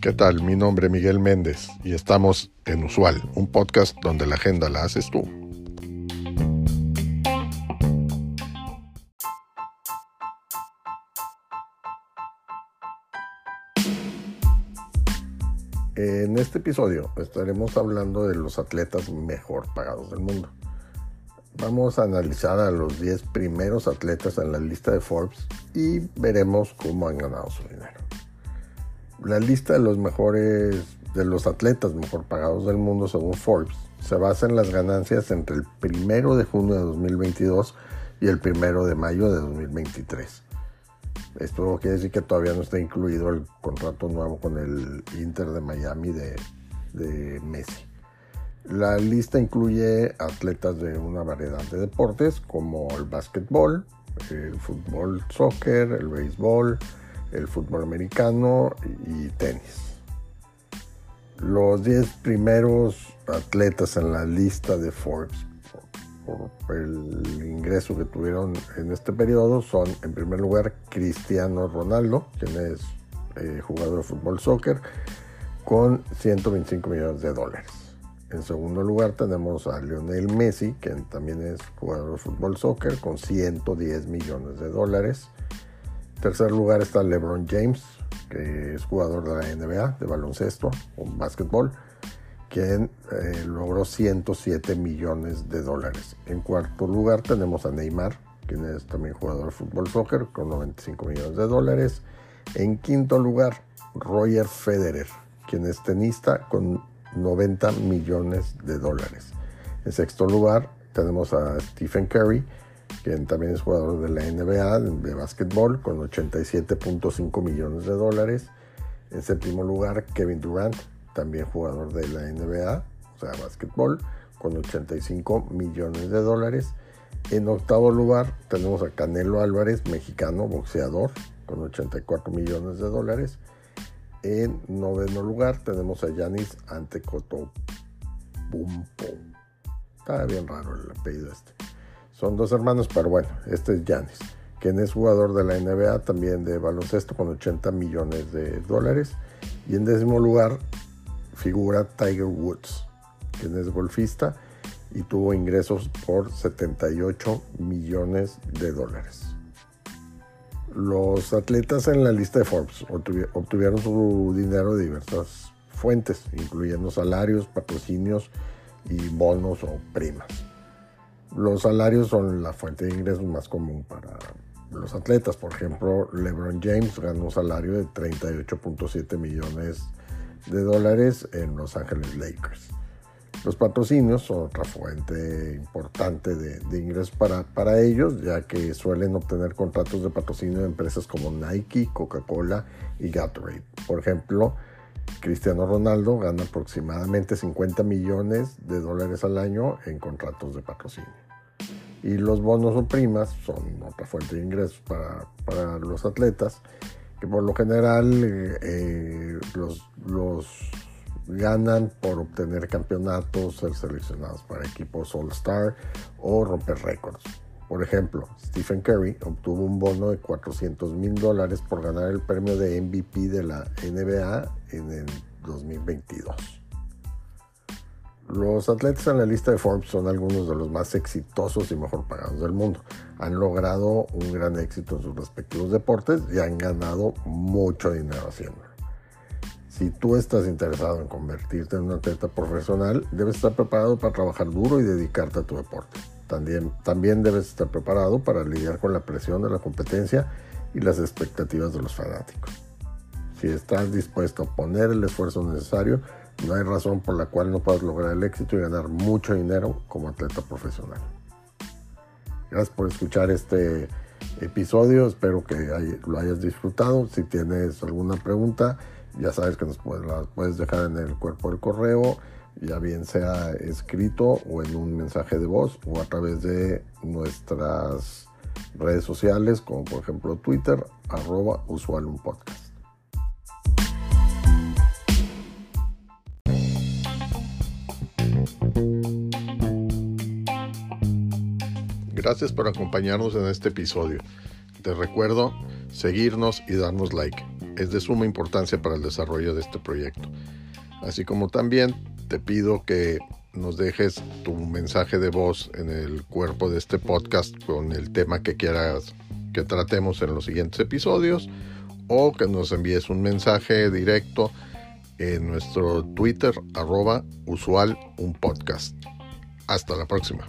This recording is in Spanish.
¿Qué tal? Mi nombre es Miguel Méndez y estamos en Usual, un podcast donde la agenda la haces tú. En este episodio estaremos hablando de los atletas mejor pagados del mundo. Vamos a analizar a los 10 primeros atletas en la lista de Forbes y veremos cómo han ganado su dinero. La lista de los mejores de los atletas mejor pagados del mundo según Forbes se basa en las ganancias entre el 1 de junio de 2022 y el 1 de mayo de 2023. Esto quiere decir que todavía no está incluido el contrato nuevo con el Inter de Miami de, de Messi. La lista incluye atletas de una variedad de deportes como el básquetbol, el fútbol, soccer, el béisbol, el fútbol americano y tenis. Los 10 primeros atletas en la lista de Forbes por el ingreso que tuvieron en este periodo son, en primer lugar, Cristiano Ronaldo, quien es eh, jugador de fútbol soccer, con 125 millones de dólares. En segundo lugar tenemos a Lionel Messi, quien también es jugador de fútbol soccer, con 110 millones de dólares. En tercer lugar está LeBron James, que es jugador de la NBA, de baloncesto o básquetbol, quien eh, logró 107 millones de dólares. En cuarto lugar tenemos a Neymar, quien es también jugador de fútbol soccer, con 95 millones de dólares. En quinto lugar, Roger Federer, quien es tenista, con 90 millones de dólares. En sexto lugar tenemos a Stephen Curry, quien también es jugador de la NBA de básquetbol, con 87.5 millones de dólares. En séptimo lugar, Kevin Durant, también jugador de la NBA, o sea, básquetbol, con 85 millones de dólares. En octavo lugar tenemos a Canelo Álvarez, mexicano, boxeador, con 84 millones de dólares. En noveno lugar tenemos a Yanis Antetokounmpo. Está bien raro el apellido este. Son dos hermanos, pero bueno, este es Yanis, quien es jugador de la NBA, también de baloncesto, con 80 millones de dólares. Y en décimo lugar figura Tiger Woods, quien es golfista y tuvo ingresos por 78 millones de dólares. Los atletas en la lista de Forbes obtuvieron su dinero de diversas fuentes, incluyendo salarios, patrocinios y bonos o primas. Los salarios son la fuente de ingresos más común para los atletas. Por ejemplo, LeBron James ganó un salario de 38.7 millones de dólares en Los Ángeles Lakers. Los patrocinios son otra fuente importante de, ingresos para, para, ellos, ya que suelen obtener contratos de patrocinio de empresas como Nike, Coca-Cola y Gatorade. Por ejemplo, Cristiano Ronaldo gana aproximadamente 50 millones de dólares al año en contratos de patrocinio. Y los bonos o primas son otra fuente de ingresos para, para los atletas que por lo general eh, los, los ganan por obtener campeonatos, ser seleccionados para equipos All-Star o romper récords. Por ejemplo, Stephen Curry obtuvo un bono de 400 mil dólares por ganar el premio de MVP de la NBA en el 2022. Los atletas en la lista de Forbes son algunos de los más exitosos y mejor pagados del mundo. Han logrado un gran éxito en sus respectivos deportes y han ganado mucho dinero haciéndolo. Si tú estás interesado en convertirte en un atleta profesional, debes estar preparado para trabajar duro y dedicarte a tu deporte. También, también debes estar preparado para lidiar con la presión de la competencia y las expectativas de los fanáticos. Si estás dispuesto a poner el esfuerzo necesario, no hay razón por la cual no puedas lograr el éxito y ganar mucho dinero como atleta profesional. Gracias por escuchar este episodio, espero que lo hayas disfrutado. Si tienes alguna pregunta, ya sabes que nos puedes, la puedes dejar en el cuerpo del correo, ya bien sea escrito o en un mensaje de voz o a través de nuestras redes sociales, como por ejemplo Twitter, arroba usual un podcast. Gracias por acompañarnos en este episodio. Te recuerdo seguirnos y darnos like. Es de suma importancia para el desarrollo de este proyecto. Así como también te pido que nos dejes tu mensaje de voz en el cuerpo de este podcast con el tema que quieras que tratemos en los siguientes episodios o que nos envíes un mensaje directo en nuestro Twitter arroba usual un podcast. Hasta la próxima.